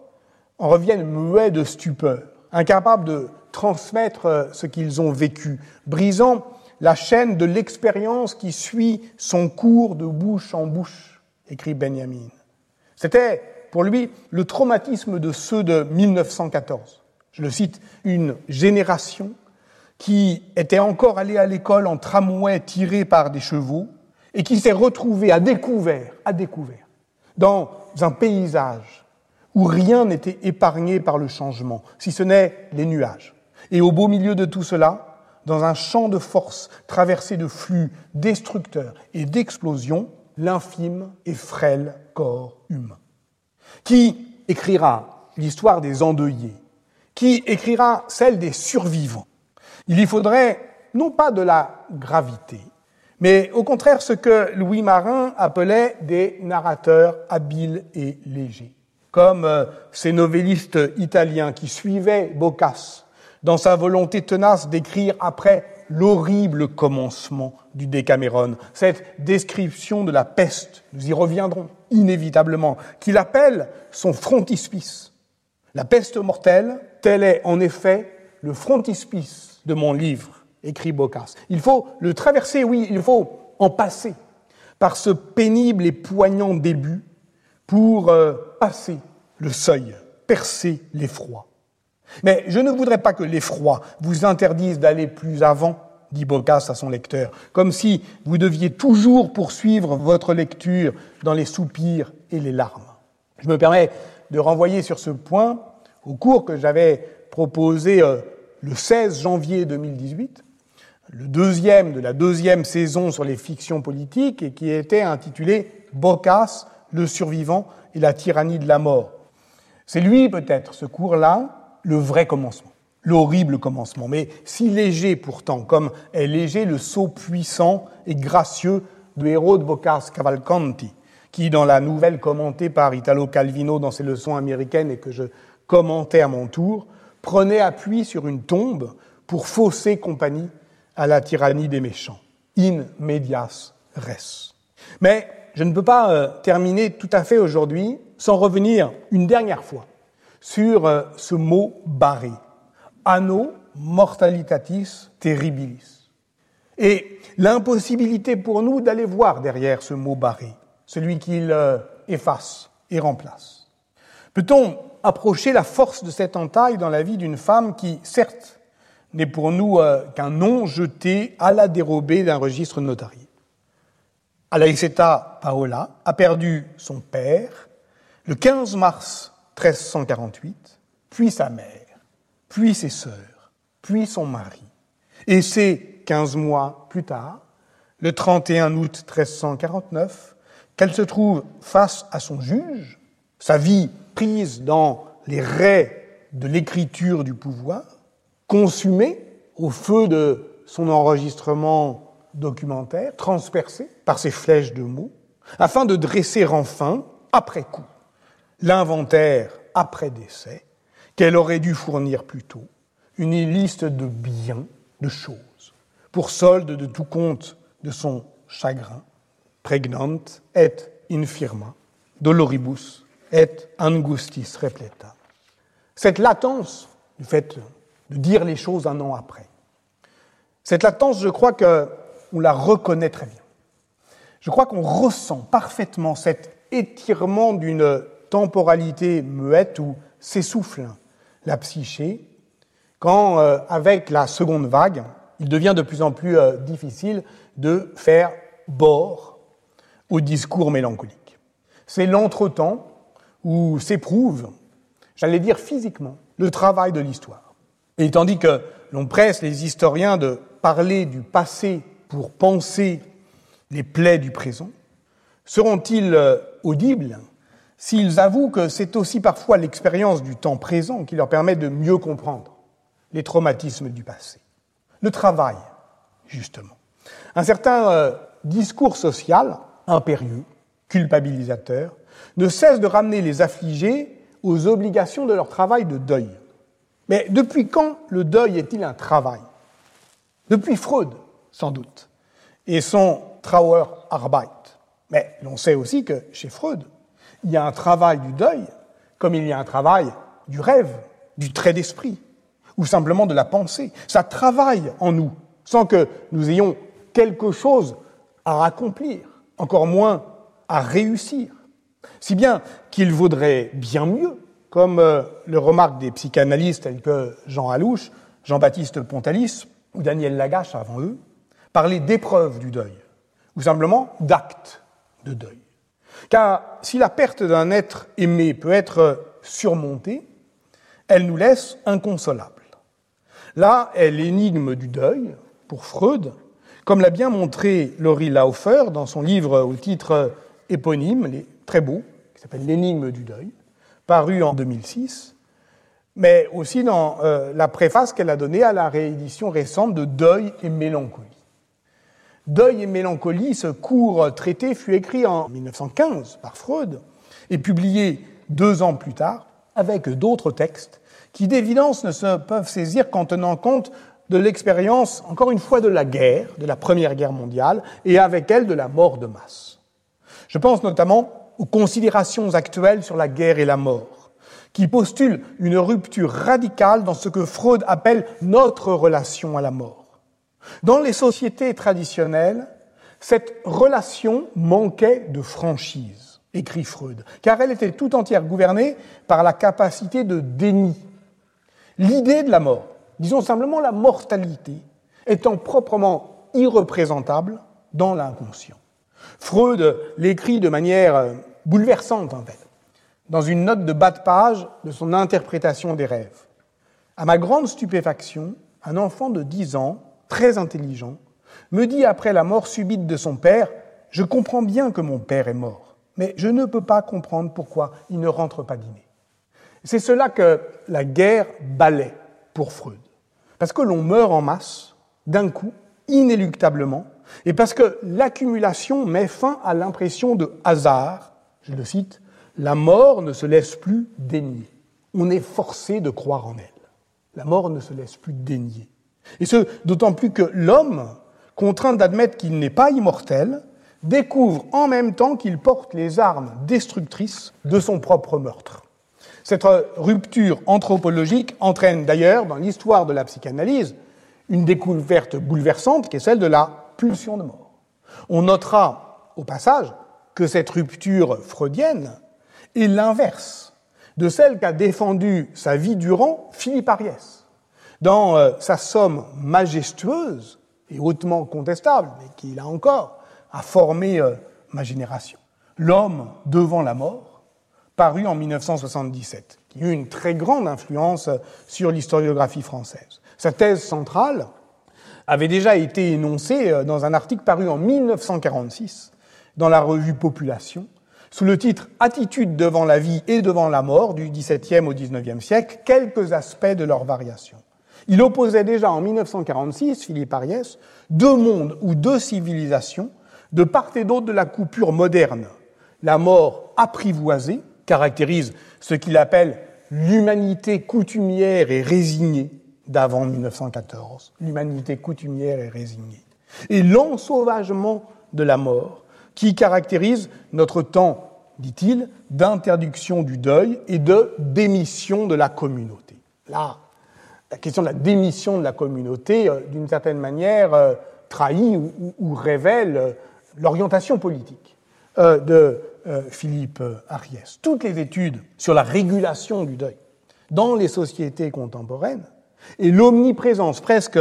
en reviennent muets de stupeur, incapables de transmettre euh, ce qu'ils ont vécu, brisant la chaîne de l'expérience qui suit son cours de bouche en bouche, écrit Benjamin. C'était pour lui le traumatisme de ceux de 1914. Je le cite, une génération qui était encore allée à l'école en tramway tiré par des chevaux et qui s'est retrouvée à découvert, à découvert, dans un paysage où rien n'était épargné par le changement, si ce n'est les nuages. Et au beau milieu de tout cela, dans un champ de force traversé de flux destructeurs et d'explosions, l'infime et frêle corps humain. Qui écrira l'histoire des endeuillés? Qui écrira celle des survivants? Il y faudrait non pas de la gravité, mais au contraire ce que Louis Marin appelait des narrateurs habiles et légers. Comme euh, ces novellistes italiens qui suivaient Boccace dans sa volonté tenace d'écrire après l'horrible commencement du Décameron, cette description de la peste, nous y reviendrons inévitablement, qu'il appelle son frontispice. La peste mortelle, tel est en effet le frontispice de mon livre, écrit Boccace. Il faut le traverser, oui, il faut en passer par ce pénible et poignant début pour euh, passer le seuil, percer l'effroi. Mais je ne voudrais pas que l'effroi vous interdise d'aller plus avant, dit Boccace à son lecteur, comme si vous deviez toujours poursuivre votre lecture dans les soupirs et les larmes. Je me permets de renvoyer sur ce point au cours que j'avais proposé euh, le 16 janvier 2018, le deuxième de la deuxième saison sur les fictions politiques et qui était intitulé Boccace, le survivant et la tyrannie de la mort. C'est lui peut-être, ce cours-là, le vrai commencement, l'horrible commencement, mais si léger pourtant, comme est léger le saut puissant et gracieux de héros de Boccace Cavalcanti, qui, dans la nouvelle commentée par Italo Calvino dans ses leçons américaines et que je commentais à mon tour, prenait appui sur une tombe pour fausser compagnie à la tyrannie des méchants. In medias res. Mais je ne peux pas euh, terminer tout à fait aujourd'hui sans revenir une dernière fois sur euh, ce mot barré. Anno mortalitatis terribilis. Et l'impossibilité pour nous d'aller voir derrière ce mot barré, celui qu'il euh, efface et remplace. Peut-on approcher la force de cette entaille dans la vie d'une femme qui, certes, n'est pour nous qu'un nom jeté à la dérobée d'un registre notarié? Alaïseta Paola a perdu son père le 15 mars 1348, puis sa mère, puis ses sœurs, puis son mari. Et c'est 15 mois plus tard, le 31 août 1349, qu'elle se trouve face à son juge, sa vie prise dans les raies de l'écriture du pouvoir, consumée au feu de son enregistrement documentaire, transpercé par ses flèches de mots, afin de dresser enfin, après coup, l'inventaire après décès qu'elle aurait dû fournir plus tôt, une liste de biens, de choses, pour solde de tout compte de son chagrin, pregnant et infirma, doloribus et angustis repleta. Cette latence du fait de dire les choses un an après, cette latence, je crois qu'on la reconnaît très bien. Je crois qu'on ressent parfaitement cet étirement d'une temporalité muette où s'essouffle la psyché, quand, euh, avec la seconde vague, il devient de plus en plus euh, difficile de faire bord au discours mélancolique. C'est l'entretemps où s'éprouve, j'allais dire physiquement, le travail de l'histoire. Et tandis que l'on presse les historiens de parler du passé pour penser les plaies du présent, seront-ils euh, audibles s'ils avouent que c'est aussi parfois l'expérience du temps présent qui leur permet de mieux comprendre les traumatismes du passé Le travail, justement. Un certain euh, discours social impérieux, culpabilisateur, ne cesse de ramener les affligés aux obligations de leur travail de deuil. Mais depuis quand le deuil est-il un travail? Depuis Freud, sans doute, et son Trauerarbeit. Mais l'on sait aussi que chez Freud, il y a un travail du deuil, comme il y a un travail du rêve, du trait d'esprit, ou simplement de la pensée. Ça travaille en nous, sans que nous ayons quelque chose à accomplir, encore moins à réussir. Si bien qu'il vaudrait bien mieux, comme euh, le remarquent des psychanalystes tels que Jean Alouche, Jean-Baptiste Pontalis ou Daniel Lagache avant eux, parler d'épreuve du deuil, ou simplement d'acte de deuil. Car si la perte d'un être aimé peut être surmontée, elle nous laisse inconsolables. Là est l'énigme du deuil, pour Freud, comme l'a bien montré Laurie Laufer dans son livre au titre éponyme, très beau, qui s'appelle L'énigme du deuil, paru en 2006, mais aussi dans euh, la préface qu'elle a donnée à la réédition récente de Deuil et mélancolie. Deuil et mélancolie, ce court traité fut écrit en 1915 par Freud et publié deux ans plus tard avec d'autres textes qui d'évidence ne se peuvent saisir qu'en tenant compte de l'expérience, encore une fois, de la guerre, de la Première Guerre mondiale, et avec elle de la mort de masse. Je pense notamment aux considérations actuelles sur la guerre et la mort, qui postulent une rupture radicale dans ce que Freud appelle notre relation à la mort. Dans les sociétés traditionnelles, cette relation manquait de franchise, écrit Freud, car elle était tout entière gouvernée par la capacité de déni. L'idée de la mort, disons simplement la mortalité, étant proprement irreprésentable dans l'inconscient. Freud l'écrit de manière euh, bouleversante, en fait, dans une note de bas de page de son interprétation des rêves. À ma grande stupéfaction, un enfant de 10 ans, très intelligent, me dit après la mort subite de son père, je comprends bien que mon père est mort, mais je ne peux pas comprendre pourquoi il ne rentre pas dîner. C'est cela que la guerre balait pour Freud. Parce que l'on meurt en masse, d'un coup, inéluctablement, et parce que l'accumulation met fin à l'impression de hasard, je le cite, la mort ne se laisse plus dénier. On est forcé de croire en elle. La mort ne se laisse plus dénier. Et ce, d'autant plus que l'homme, contraint d'admettre qu'il n'est pas immortel, découvre en même temps qu'il porte les armes destructrices de son propre meurtre. Cette rupture anthropologique entraîne d'ailleurs dans l'histoire de la psychanalyse une découverte bouleversante qui est celle de la pulsion de mort. On notera au passage que cette rupture freudienne est l'inverse de celle qu'a défendue sa vie durant Philippe Ariès dans euh, sa somme majestueuse et hautement contestable, mais qui là encore a formé euh, ma génération. L'homme devant la mort paru en 1977, qui eut une très grande influence sur l'historiographie française. Sa thèse centrale avait déjà été énoncée euh, dans un article paru en 1946 dans la revue Population, sous le titre Attitude devant la vie et devant la mort du XVIIe au XIXe siècle, quelques aspects de leur variation. Il opposait déjà en 1946, Philippe Ariès, deux mondes ou deux civilisations de part et d'autre de la coupure moderne. La mort apprivoisée caractérise ce qu'il appelle l'humanité coutumière et résignée d'avant 1914, l'humanité coutumière et résignée, et l'ensauvagement de la mort qui caractérise notre temps, dit-il, d'interdiction du deuil et de démission de la communauté. Là, la question de la démission de la communauté, euh, d'une certaine manière, euh, trahit ou, révèle euh, l'orientation politique de Philippe Ariès. Toutes les études sur la régulation du deuil dans les sociétés contemporaines et l'omniprésence presque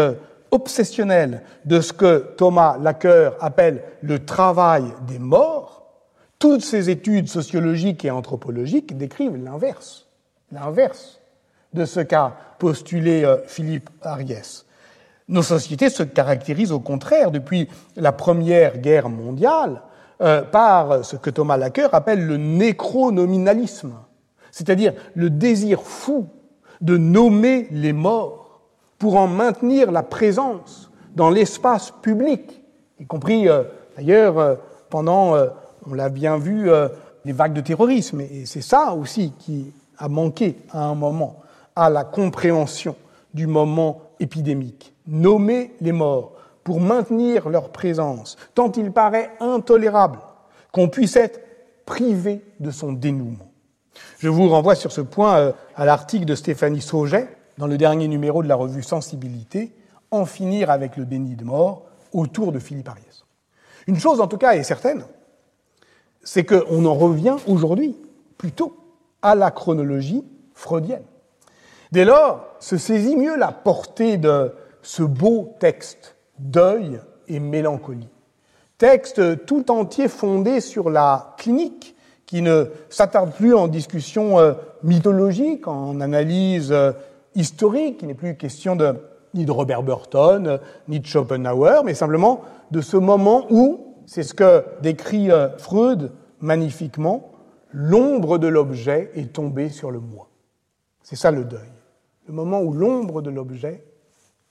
obsessionnelle de ce que Thomas Lacker appelle le travail des morts, toutes ces études sociologiques et anthropologiques décrivent l'inverse. L'inverse de ce qu'a postulé euh, Philippe Ariès. Nos sociétés se caractérisent au contraire depuis la Première Guerre mondiale euh, par ce que Thomas Lacker appelle le nécronominalisme, c'est-à-dire le désir fou de nommer les morts pour en maintenir la présence dans l'espace public, y compris euh, d'ailleurs pendant, on l'a bien vu, les vagues de terrorisme. Et c'est ça aussi qui a manqué à un moment à la compréhension du moment épidémique. Nommer les morts pour maintenir leur présence, tant il paraît intolérable qu'on puisse être privé de son dénouement. Je vous renvoie sur ce point euh, à l'article de Stéphanie Sauget dans le dernier numéro de la revue Sensibilité, En finir avec le déni de mort, autour de Philippe Ariès. Une chose en tout cas est certaine, c'est qu'on en revient aujourd'hui plutôt à la chronologie freudienne. Dès lors, se saisit mieux la portée de ce beau texte, deuil et mélancolie. Texte tout entier fondé sur la clinique, qui ne s'attarde plus en discussion euh, mythologique, en analyse euh, historique, qui n'est plus question de, ni de Robert Burton, euh, ni de Schopenhauer, mais simplement de ce moment où, c'est ce que décrit Freud magnifiquement, l'ombre de l'objet est tombée sur le moi. C'est ça le deuil le moment où l'ombre de l'objet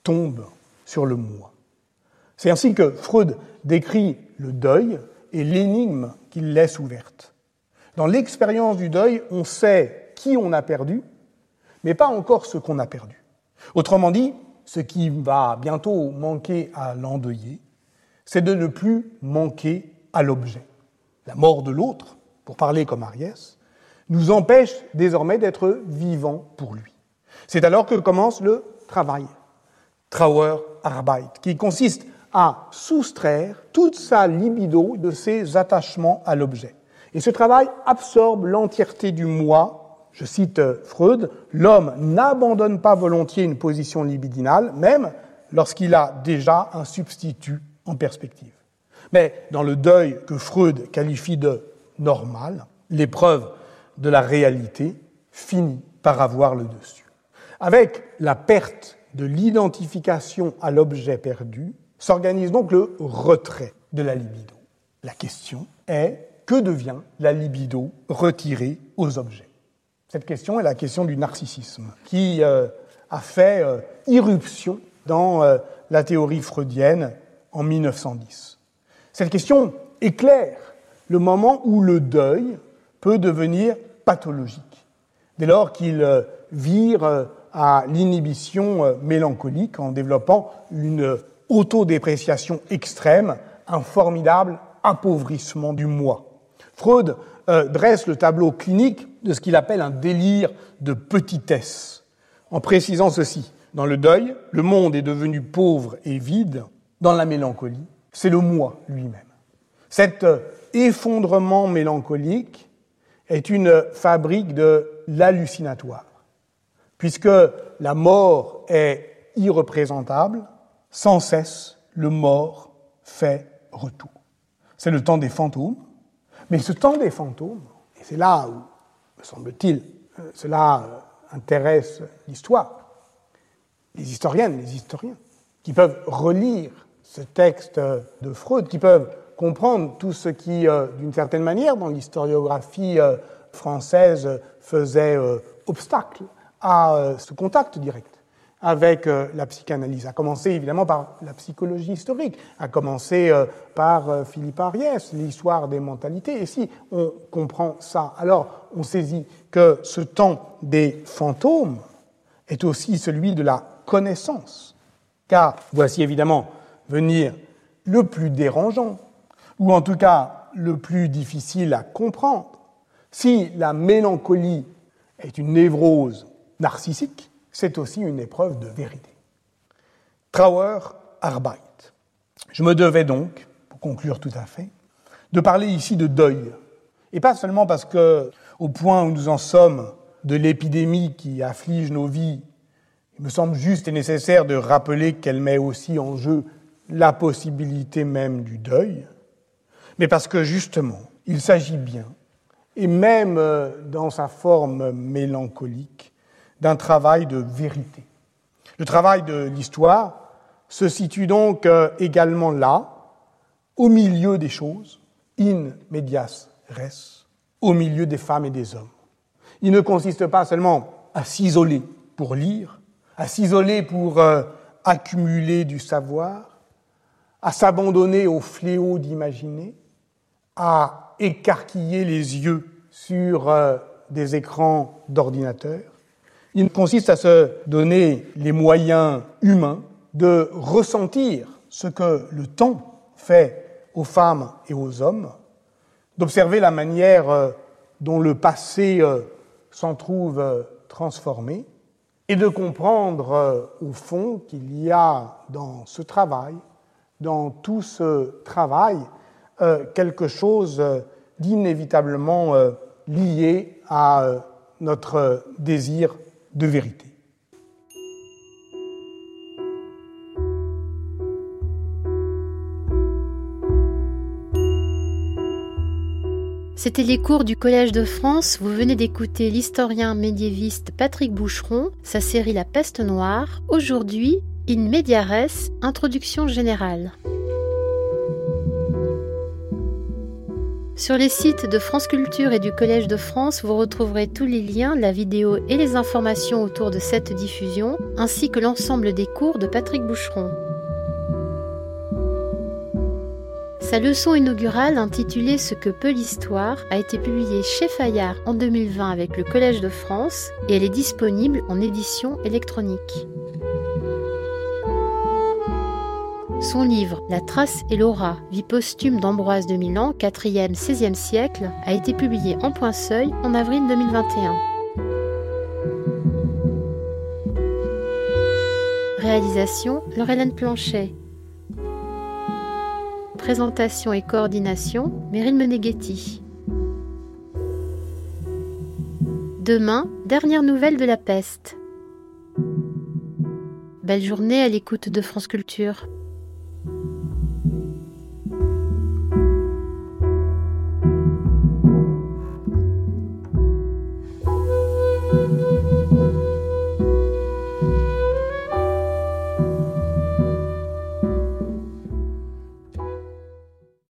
tombe sur le moi. C'est ainsi que Freud décrit le deuil et l'énigme qu'il laisse ouverte. Dans l'expérience du deuil, on sait qui on a perdu, mais pas encore ce qu'on a perdu. Autrement dit, ce qui va bientôt manquer à l'endeuillé, c'est de ne plus manquer à l'objet. La mort de l'autre, pour parler comme Ariès, nous empêche désormais d'être vivants pour lui. C'est alors que commence le travail, Trauerarbeit, qui consiste à soustraire toute sa libido de ses attachements à l'objet. Et ce travail absorbe l'entièreté du moi. Je cite Freud, l'homme n'abandonne pas volontiers une position libidinale, même lorsqu'il a déjà un substitut en perspective. Mais dans le deuil que Freud qualifie de normal, l'épreuve de la réalité finit par avoir le dessus. Avec la perte de l'identification à l'objet perdu, s'organise donc le retrait de la libido. La question est que devient la libido retirée aux objets? Cette question est la question du narcissisme, qui euh, a fait euh, irruption dans euh, la théorie freudienne en 1910. Cette question éclaire le moment où le deuil peut devenir pathologique, dès lors qu'il vire à l'inhibition euh, mélancolique en développant une autodépréciation extrême, un formidable appauvrissement du moi. Freud euh, dresse le tableau clinique de ce qu'il appelle un délire de petitesse, en précisant ceci. Dans le deuil, le monde est devenu pauvre et vide. Dans la mélancolie, c'est le moi lui-même. Cet euh, effondrement mélancolique est une fabrique de l'hallucinatoire puisque la mort est irreprésentable, sans cesse le mort fait retour. C'est le temps des fantômes, mais ce temps des fantômes, et c'est là où me semble-t-il, euh, cela euh, intéresse l'histoire, les historiennes, les historiens, qui peuvent relire ce texte de Freud, qui peuvent comprendre tout ce qui, d'une certaine manière, dans l'historiographie française, faisait obstacle à ce contact direct avec euh, la psychanalyse, à commencer évidemment par la psychologie historique, à commencer euh, par euh, Philippe Ariès, l'histoire des mentalités. Et si on comprend ça, alors on saisit que ce temps des fantômes est aussi celui de la connaissance. Car voici évidemment venir le plus dérangeant, ou en tout cas le plus difficile à comprendre. Si la mélancolie est une névrose narcissique, c'est aussi une épreuve de vérité. Trauer Arbeit. Je me devais donc, pour conclure tout à fait, de parler ici de deuil. Et pas seulement parce que, au point où nous en sommes de l'épidémie qui afflige nos vies, il me semble juste et nécessaire de rappeler qu'elle met aussi en jeu la possibilité même du deuil, mais parce que justement, il s'agit bien, et même euh, dans sa forme mélancolique, d'un travail de vérité. Le travail de l'histoire se situe donc euh, également là, au milieu des choses, in medias res, au milieu des femmes et des hommes. Il ne consiste pas seulement à s'isoler pour lire, à s'isoler pour euh, accumuler du savoir, à s'abandonner au fléau d'imaginer, à écarquiller les yeux sur euh, des écrans d'ordinateur, il consiste à se donner les moyens humains de ressentir ce que le temps fait aux femmes et aux hommes, d'observer la manière euh, dont le passé euh, s'en trouve euh, transformé, et de comprendre au fond qu'il y a dans ce travail, dans tout ce travail, quelque chose d'inévitablement lié à notre désir de vérité. C'était les cours du Collège de France. Vous venez d'écouter l'historien médiéviste Patrick Boucheron, sa série La peste noire. Aujourd'hui, In Mediares, introduction générale. Sur les sites de France Culture et du Collège de France, vous retrouverez tous les liens, la vidéo et les informations autour de cette diffusion, ainsi que l'ensemble des cours de Patrick Boucheron. Sa leçon inaugurale intitulée Ce que peut l'histoire a été publiée chez Fayard en 2020 avec le Collège de France et elle est disponible en édition électronique. Son livre La trace et l'aura, vie posthume d'Ambroise de Milan, 4e, 16e siècle, a été publié en point seuil en avril 2021. Réalisation Laurelène Planchet. Présentation et coordination Meryl Meneghetti. Demain, dernière nouvelle de la peste. Belle journée à l'écoute de France Culture.